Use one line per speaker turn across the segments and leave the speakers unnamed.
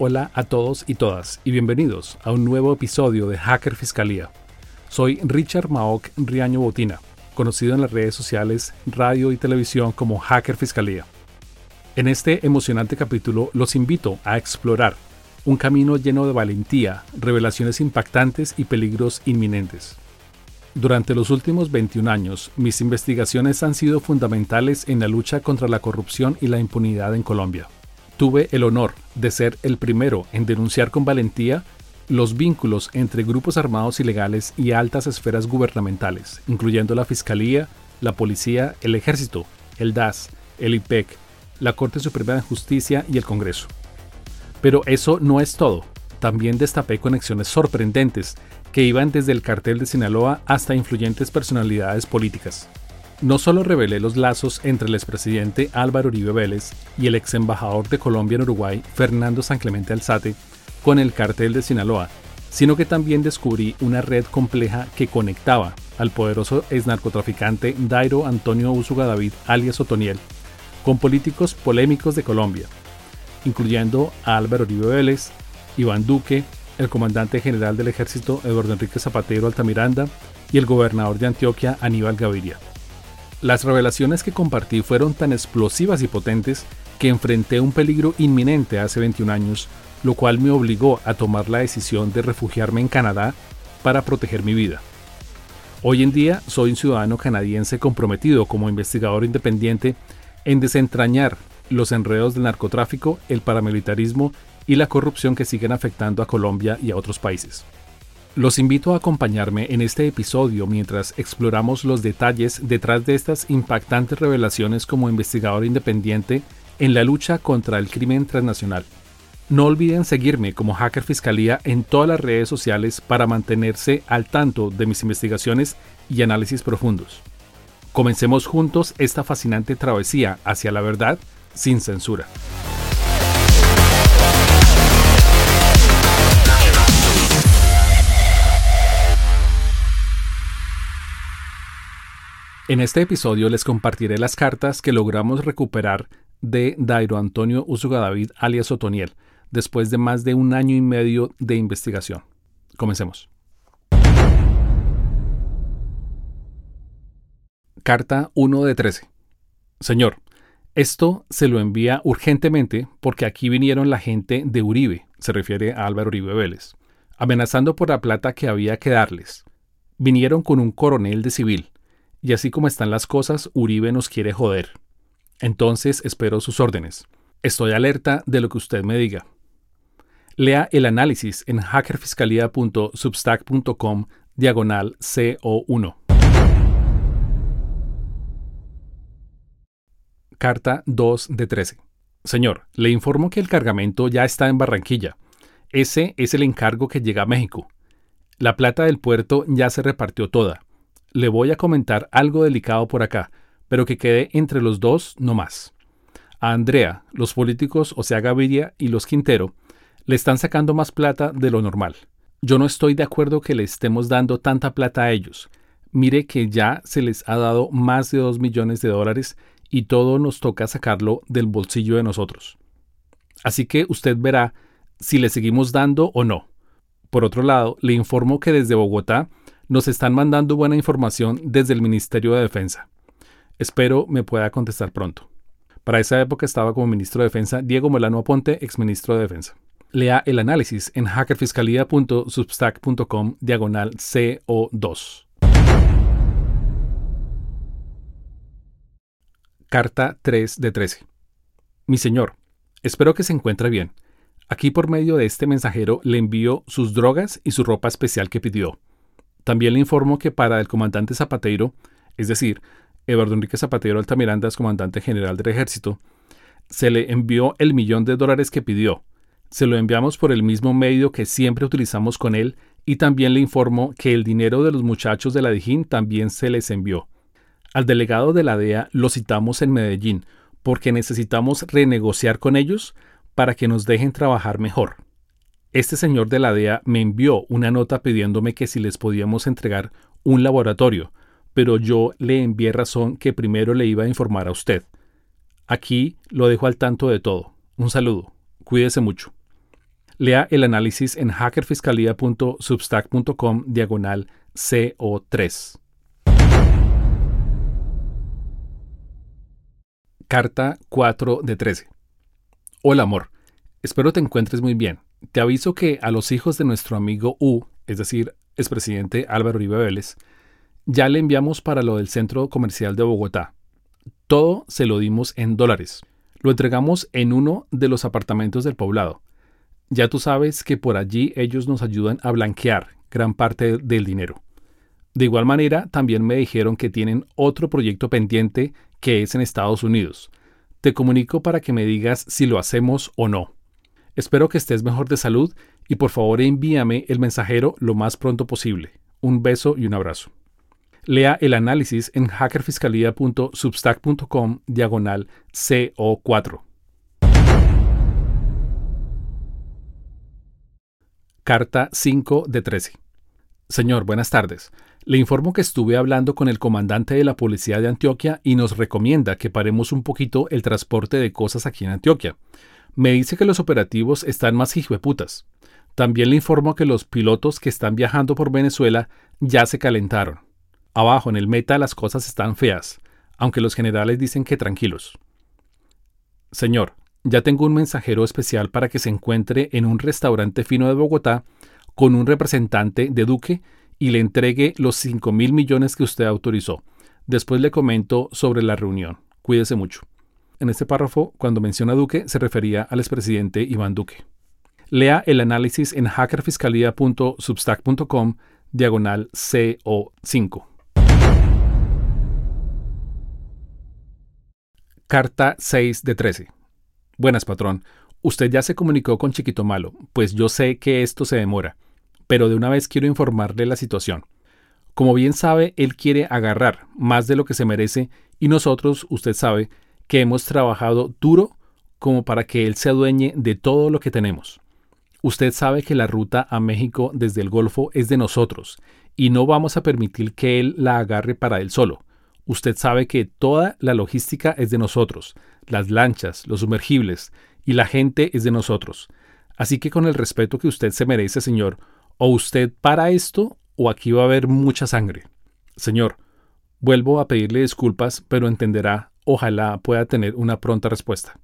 Hola a todos y todas y bienvenidos a un nuevo episodio de Hacker Fiscalía. Soy Richard Maok Riaño Botina, conocido en las redes sociales, radio y televisión como Hacker Fiscalía. En este emocionante capítulo los invito a explorar un camino lleno de valentía, revelaciones impactantes y peligros inminentes. Durante los últimos 21 años, mis investigaciones han sido fundamentales en la lucha contra la corrupción y la impunidad en Colombia. Tuve el honor de ser el primero en denunciar con valentía los vínculos entre grupos armados ilegales y altas esferas gubernamentales, incluyendo la Fiscalía, la Policía, el Ejército, el DAS, el IPEC, la Corte Suprema de Justicia y el Congreso. Pero eso no es todo. También destapé conexiones sorprendentes que iban desde el cartel de Sinaloa hasta influyentes personalidades políticas. No solo revelé los lazos entre el expresidente Álvaro Uribe Vélez y el ex embajador de Colombia en Uruguay, Fernando San Clemente Alzate, con el cartel de Sinaloa, sino que también descubrí una red compleja que conectaba al poderoso ex narcotraficante Dairo Antonio Usuga David, alias Otoniel, con políticos polémicos de Colombia, incluyendo a Álvaro Uribe Vélez, Iván Duque, el comandante general del ejército Eduardo Enrique Zapatero Altamiranda y el gobernador de Antioquia Aníbal Gaviria. Las revelaciones que compartí fueron tan explosivas y potentes que enfrenté un peligro inminente hace 21 años, lo cual me obligó a tomar la decisión de refugiarme en Canadá para proteger mi vida. Hoy en día soy un ciudadano canadiense comprometido como investigador independiente en desentrañar los enredos del narcotráfico, el paramilitarismo y la corrupción que siguen afectando a Colombia y a otros países. Los invito a acompañarme en este episodio mientras exploramos los detalles detrás de estas impactantes revelaciones como investigador independiente en la lucha contra el crimen transnacional. No olviden seguirme como Hacker Fiscalía en todas las redes sociales para mantenerse al tanto de mis investigaciones y análisis profundos. Comencemos juntos esta fascinante travesía hacia la verdad sin censura. En este episodio les compartiré las cartas que logramos recuperar de Dairo Antonio Usuga David alias Otoniel, después de más de un año y medio de investigación. Comencemos. Carta 1 de 13. Señor, esto se lo envía urgentemente porque aquí vinieron la gente de Uribe, se refiere a Álvaro Uribe Vélez, amenazando por la plata que había que darles. Vinieron con un coronel de civil y así como están las cosas, Uribe nos quiere joder. Entonces espero sus órdenes. Estoy alerta de lo que usted me diga. Lea el análisis en hackerfiscalía.substack.com diagonal CO1. Carta 2 de 13. Señor, le informo que el cargamento ya está en Barranquilla. Ese es el encargo que llega a México. La plata del puerto ya se repartió toda le voy a comentar algo delicado por acá, pero que quede entre los dos no más. A Andrea, los políticos, o sea Gaviria y los Quintero, le están sacando más plata de lo normal. Yo no estoy de acuerdo que le estemos dando tanta plata a ellos. Mire que ya se les ha dado más de 2 millones de dólares y todo nos toca sacarlo del bolsillo de nosotros. Así que usted verá si le seguimos dando o no. Por otro lado, le informo que desde Bogotá nos están mandando buena información desde el Ministerio de Defensa. Espero me pueda contestar pronto. Para esa época estaba como ministro de Defensa Diego Molano Aponte, exministro de Defensa. Lea el análisis en hackerfiscalía.substack.com diagonal CO2. Carta 3 de 13. Mi señor, espero que se encuentre bien. Aquí por medio de este mensajero le envío sus drogas y su ropa especial que pidió. También le informo que para el comandante Zapatero, es decir, Eduardo Enrique Zapatero Altamiranda es comandante general del ejército, se le envió el millón de dólares que pidió. Se lo enviamos por el mismo medio que siempre utilizamos con él y también le informo que el dinero de los muchachos de la Dijín también se les envió. Al delegado de la DEA lo citamos en Medellín porque necesitamos renegociar con ellos para que nos dejen trabajar mejor. Este señor de la DEA me envió una nota pidiéndome que si les podíamos entregar un laboratorio, pero yo le envié razón que primero le iba a informar a usted. Aquí lo dejo al tanto de todo. Un saludo. Cuídese mucho. Lea el análisis en hackerfiscalía.substack.com diagonal CO3. Carta 4 de 13. Hola amor, espero te encuentres muy bien. Te aviso que a los hijos de nuestro amigo U, es decir, expresidente Álvaro Uribe Vélez, ya le enviamos para lo del centro comercial de Bogotá. Todo se lo dimos en dólares. Lo entregamos en uno de los apartamentos del poblado. Ya tú sabes que por allí ellos nos ayudan a blanquear gran parte del dinero. De igual manera, también me dijeron que tienen otro proyecto pendiente que es en Estados Unidos. Te comunico para que me digas si lo hacemos o no. Espero que estés mejor de salud y por favor envíame el mensajero lo más pronto posible. Un beso y un abrazo. Lea el análisis en hackerfiscalía.substack.com diagonal CO4. Carta 5 de 13. Señor, buenas tardes. Le informo que estuve hablando con el comandante de la policía de Antioquia y nos recomienda que paremos un poquito el transporte de cosas aquí en Antioquia. Me dice que los operativos están más hijueputas. También le informo que los pilotos que están viajando por Venezuela ya se calentaron. Abajo en el meta las cosas están feas, aunque los generales dicen que tranquilos. Señor, ya tengo un mensajero especial para que se encuentre en un restaurante fino de Bogotá con un representante de Duque y le entregue los 5 mil millones que usted autorizó. Después le comento sobre la reunión. Cuídese mucho. En este párrafo, cuando menciona Duque, se refería al expresidente Iván Duque. Lea el análisis en hackerfiscalía.substack.com diagonal CO5. Carta 6 de 13. Buenas, patrón. Usted ya se comunicó con Chiquito Malo, pues yo sé que esto se demora pero de una vez quiero informarle la situación. Como bien sabe, él quiere agarrar más de lo que se merece y nosotros, usted sabe, que hemos trabajado duro como para que él se adueñe de todo lo que tenemos. Usted sabe que la ruta a México desde el Golfo es de nosotros y no vamos a permitir que él la agarre para él solo. Usted sabe que toda la logística es de nosotros, las lanchas, los sumergibles y la gente es de nosotros. Así que con el respeto que usted se merece, señor, o usted para esto o aquí va a haber mucha sangre. Señor, vuelvo a pedirle disculpas, pero entenderá, ojalá pueda tener una pronta respuesta.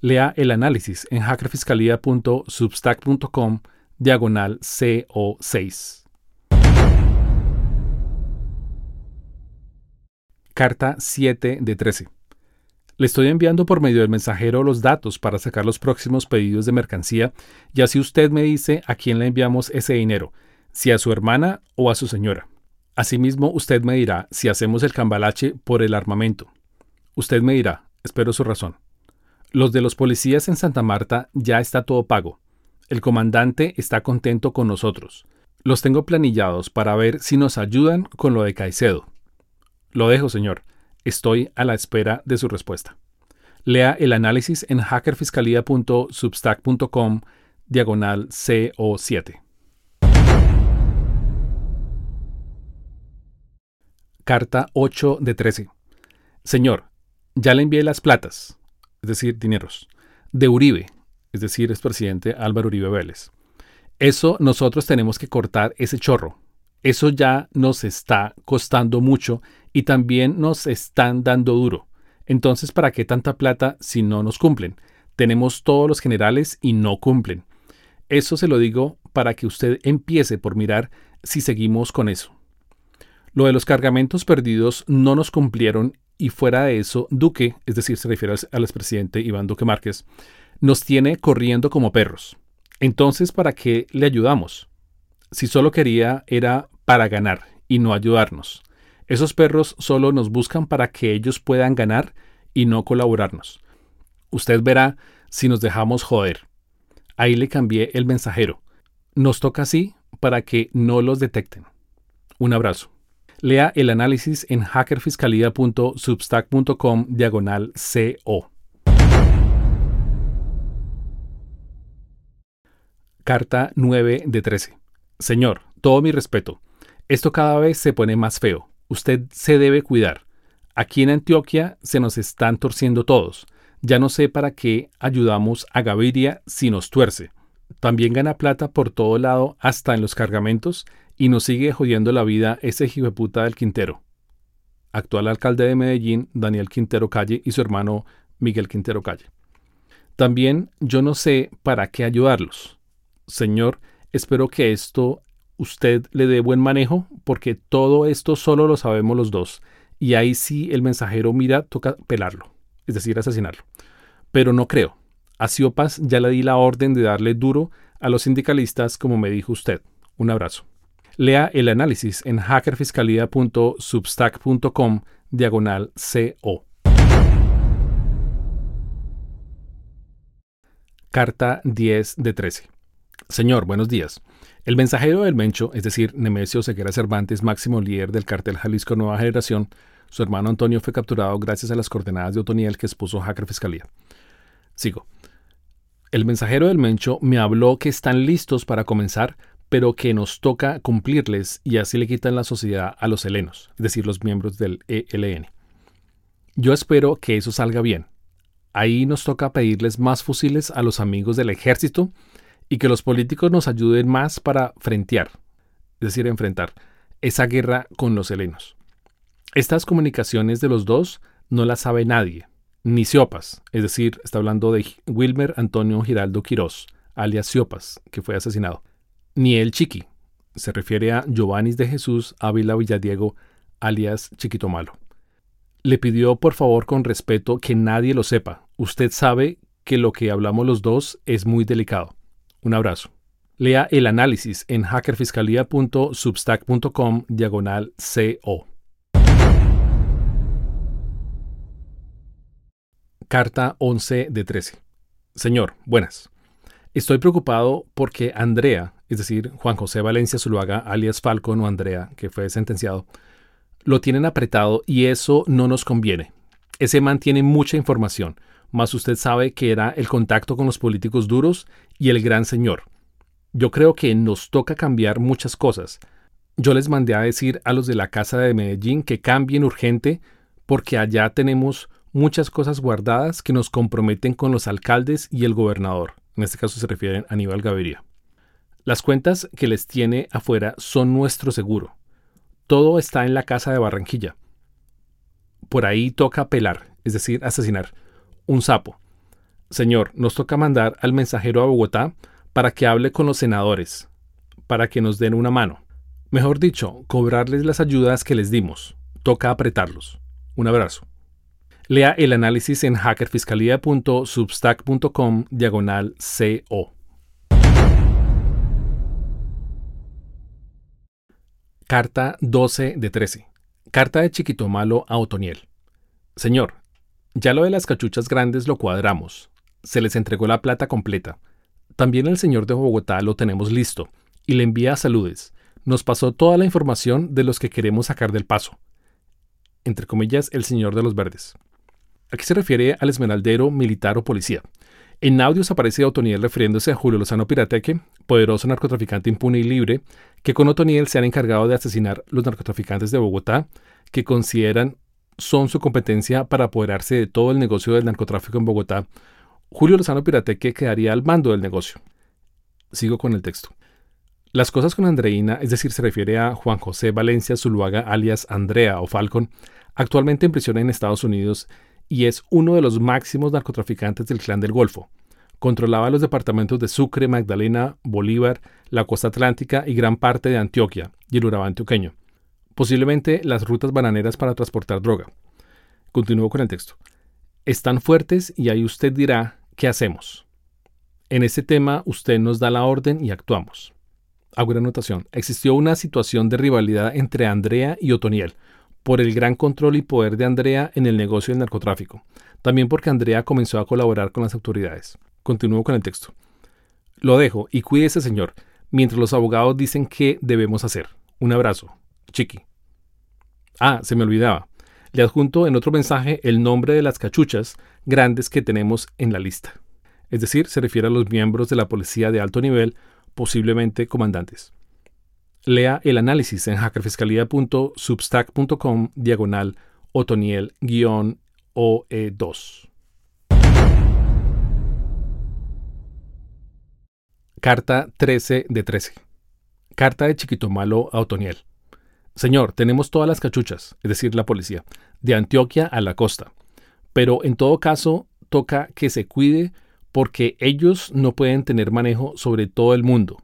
Lea el análisis en hackerfiscalía.substack.com diagonal CO6. Carta 7 de 13. Le estoy enviando por medio del mensajero los datos para sacar los próximos pedidos de mercancía y así usted me dice a quién le enviamos ese dinero, si a su hermana o a su señora. Asimismo, usted me dirá si hacemos el cambalache por el armamento. Usted me dirá, espero su razón. Los de los policías en Santa Marta ya está todo pago. El comandante está contento con nosotros. Los tengo planillados para ver si nos ayudan con lo de Caicedo. Lo dejo, señor. Estoy a la espera de su respuesta. Lea el análisis en hackerfiscalía.substack.com diagonal CO7. Carta 8 de 13. Señor, ya le envié las platas, es decir, dineros, de Uribe, es decir, expresidente Álvaro Uribe Vélez. Eso nosotros tenemos que cortar ese chorro. Eso ya nos está costando mucho y también nos están dando duro. Entonces, ¿para qué tanta plata si no nos cumplen? Tenemos todos los generales y no cumplen. Eso se lo digo para que usted empiece por mirar si seguimos con eso. Lo de los cargamentos perdidos no nos cumplieron y fuera de eso, Duque, es decir, se refiere al expresidente Iván Duque Márquez, nos tiene corriendo como perros. Entonces, ¿para qué le ayudamos? Si solo quería era para ganar y no ayudarnos. Esos perros solo nos buscan para que ellos puedan ganar y no colaborarnos. Usted verá si nos dejamos joder. Ahí le cambié el mensajero. Nos toca así para que no los detecten. Un abrazo. Lea el análisis en hackerfiscalía.substack.com diagonal CO. Carta 9 de 13. Señor, todo mi respeto. Esto cada vez se pone más feo. Usted se debe cuidar. Aquí en Antioquia se nos están torciendo todos. Ya no sé para qué ayudamos a Gaviria si nos tuerce. También gana plata por todo lado, hasta en los cargamentos, y nos sigue jodiendo la vida ese puta del Quintero. Actual alcalde de Medellín, Daniel Quintero Calle, y su hermano Miguel Quintero Calle. También yo no sé para qué ayudarlos. Señor, espero que esto usted le dé buen manejo, porque todo esto solo lo sabemos los dos. Y ahí sí el mensajero mira, toca pelarlo, es decir, asesinarlo. Pero no creo. A Siopas ya le di la orden de darle duro a los sindicalistas como me dijo usted. Un abrazo. Lea el análisis en hackerfiscalía.substack.com diagonal CO. Carta 10 de 13. Señor, buenos días. El mensajero del Mencho, es decir, Nemesio Seguera Cervantes, máximo líder del cartel Jalisco Nueva Generación, su hermano Antonio fue capturado gracias a las coordenadas de Otoniel que expuso Hacker Fiscalía. Sigo. El mensajero del Mencho me habló que están listos para comenzar, pero que nos toca cumplirles y así le quitan la sociedad a los helenos, es decir, los miembros del ELN. Yo espero que eso salga bien. Ahí nos toca pedirles más fusiles a los amigos del ejército y que los políticos nos ayuden más para frentear, es decir, enfrentar esa guerra con los helenos. Estas comunicaciones de los dos no las sabe nadie, ni Siopas, es decir, está hablando de Wilmer Antonio Giraldo Quirós, alias Siopas, que fue asesinado, ni el Chiqui, se refiere a Giovanni de Jesús Ávila Villadiego, alias Chiquito Malo. Le pidió por favor con respeto que nadie lo sepa. Usted sabe que lo que hablamos los dos es muy delicado. Un abrazo. Lea el análisis en hackerfiscalía.substack.com diagonal CO. Carta 11 de 13. Señor, buenas. Estoy preocupado porque Andrea, es decir, Juan José Valencia Zuluaga, alias Falcon o Andrea, que fue sentenciado, lo tienen apretado y eso no nos conviene. Ese man tiene mucha información más usted sabe que era el contacto con los políticos duros y el gran señor. Yo creo que nos toca cambiar muchas cosas. Yo les mandé a decir a los de la Casa de Medellín que cambien urgente porque allá tenemos muchas cosas guardadas que nos comprometen con los alcaldes y el gobernador. En este caso se refieren a Aníbal Gaviria. Las cuentas que les tiene afuera son nuestro seguro. Todo está en la casa de Barranquilla. Por ahí toca pelar, es decir, asesinar un sapo. Señor, nos toca mandar al mensajero a Bogotá para que hable con los senadores, para que nos den una mano. Mejor dicho, cobrarles las ayudas que les dimos. Toca apretarlos. Un abrazo. Lea el análisis en hackerfiscalía.substack.com diagonal CO. Carta 12 de 13. Carta de Chiquito Malo a Otoniel. Señor, ya lo de las cachuchas grandes lo cuadramos. Se les entregó la plata completa. También el señor de Bogotá lo tenemos listo y le envía saludes. Nos pasó toda la información de los que queremos sacar del paso. Entre comillas, el señor de los verdes. Aquí se refiere al esmeraldero, militar o policía. En audios aparece Otoniel refiriéndose a Julio Lozano Pirateque, poderoso narcotraficante impune y libre, que con Otoniel se han encargado de asesinar los narcotraficantes de Bogotá, que consideran son su competencia para apoderarse de todo el negocio del narcotráfico en Bogotá, Julio Lozano Pirateque quedaría al mando del negocio. Sigo con el texto. Las cosas con Andreina, es decir, se refiere a Juan José Valencia Zuluaga alias Andrea o Falcon, actualmente en prisión en Estados Unidos y es uno de los máximos narcotraficantes del clan del Golfo. Controlaba los departamentos de Sucre, Magdalena, Bolívar, la costa atlántica y gran parte de Antioquia y el Urabá antioqueño posiblemente las rutas bananeras para transportar droga. Continúo con el texto. Están fuertes y ahí usted dirá, ¿qué hacemos? En este tema usted nos da la orden y actuamos. Hago una anotación. Existió una situación de rivalidad entre Andrea y Otoniel, por el gran control y poder de Andrea en el negocio del narcotráfico. También porque Andrea comenzó a colaborar con las autoridades. Continúo con el texto. Lo dejo y cuídese, señor, mientras los abogados dicen qué debemos hacer. Un abrazo. Chiqui. Ah, se me olvidaba. Le adjunto en otro mensaje el nombre de las cachuchas grandes que tenemos en la lista. Es decir, se refiere a los miembros de la policía de alto nivel, posiblemente comandantes. Lea el análisis en hackerfiscalía.substack.com diagonal otoniel-OE2. Carta 13 de 13. Carta de Chiquito Malo a Otoniel. Señor, tenemos todas las cachuchas, es decir, la policía, de Antioquia a la costa. Pero en todo caso, toca que se cuide porque ellos no pueden tener manejo sobre todo el mundo.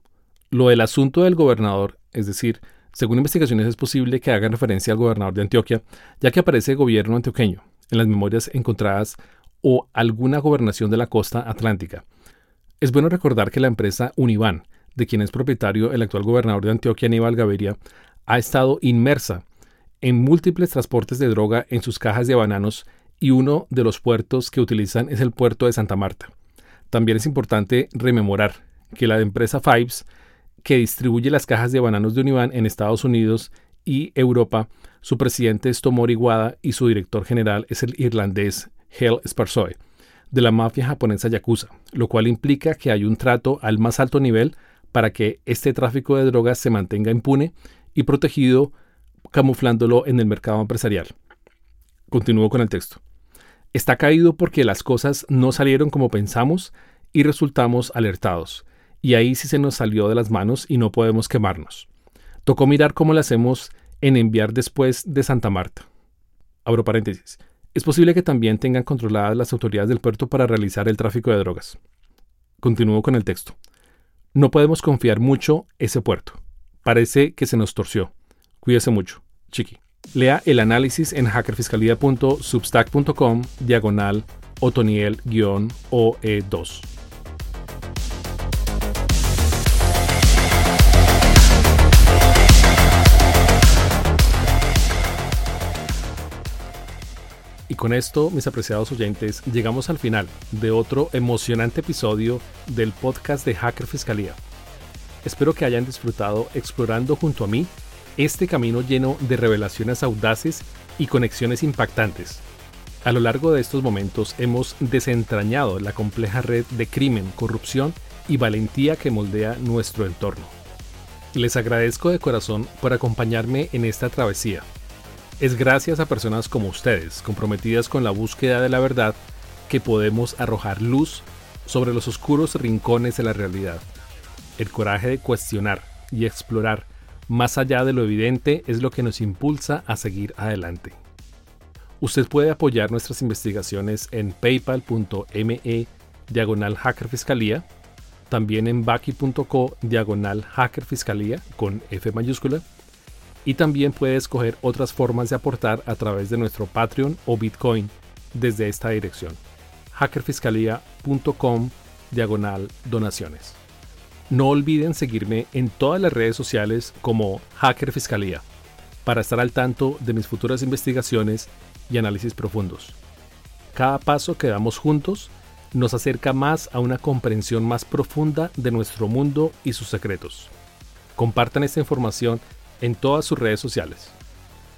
Lo del asunto del gobernador, es decir, según investigaciones es posible que hagan referencia al gobernador de Antioquia, ya que aparece gobierno antioqueño en las memorias encontradas o alguna gobernación de la costa atlántica. Es bueno recordar que la empresa Univan, de quien es propietario el actual gobernador de Antioquia, Aníbal Gaviria, ha estado inmersa en múltiples transportes de droga en sus cajas de bananos y uno de los puertos que utilizan es el puerto de Santa Marta. También es importante rememorar que la empresa Fives, que distribuye las cajas de bananos de Univan en Estados Unidos y Europa, su presidente es Tomori Wada y su director general es el irlandés Hell Sparsoe, de la mafia japonesa Yakuza, lo cual implica que hay un trato al más alto nivel para que este tráfico de drogas se mantenga impune y protegido, camuflándolo en el mercado empresarial. Continúo con el texto. Está caído porque las cosas no salieron como pensamos y resultamos alertados, y ahí sí se nos salió de las manos y no podemos quemarnos. Tocó mirar cómo lo hacemos en enviar después de Santa Marta. Abro paréntesis. Es posible que también tengan controladas las autoridades del puerto para realizar el tráfico de drogas. Continúo con el texto. No podemos confiar mucho ese puerto. Parece que se nos torció. Cuídese mucho. Chiqui. Lea el análisis en hackerfiscalía.substack.com diagonal otoniel-oe2. Con esto, mis apreciados oyentes, llegamos al final de otro emocionante episodio del podcast de Hacker Fiscalía. Espero que hayan disfrutado explorando junto a mí este camino lleno de revelaciones audaces y conexiones impactantes. A lo largo de estos momentos hemos desentrañado la compleja red de crimen, corrupción y valentía que moldea nuestro entorno. Les agradezco de corazón por acompañarme en esta travesía es gracias a personas como ustedes, comprometidas con la búsqueda de la verdad, que podemos arrojar luz sobre los oscuros rincones de la realidad. El coraje de cuestionar y explorar más allá de lo evidente es lo que nos impulsa a seguir adelante. Usted puede apoyar nuestras investigaciones en paypal.me diagonal hackerfiscalía, también en baki.co diagonal hackerfiscalía con F mayúscula y también puede escoger otras formas de aportar a través de nuestro Patreon o Bitcoin desde esta dirección hackerfiscalía.com diagonal donaciones. No olviden seguirme en todas las redes sociales como Hacker Fiscalía para estar al tanto de mis futuras investigaciones y análisis profundos. Cada paso que damos juntos nos acerca más a una comprensión más profunda de nuestro mundo y sus secretos. Compartan esta información en todas sus redes sociales.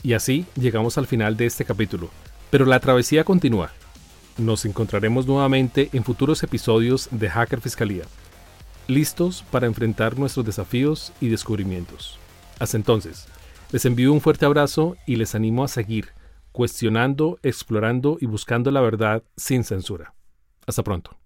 Y así llegamos al final de este capítulo, pero la travesía continúa. Nos encontraremos nuevamente en futuros episodios de Hacker Fiscalía, listos para enfrentar nuestros desafíos y descubrimientos. Hasta entonces, les envío un fuerte abrazo y les animo a seguir cuestionando, explorando y buscando la verdad sin censura. Hasta pronto.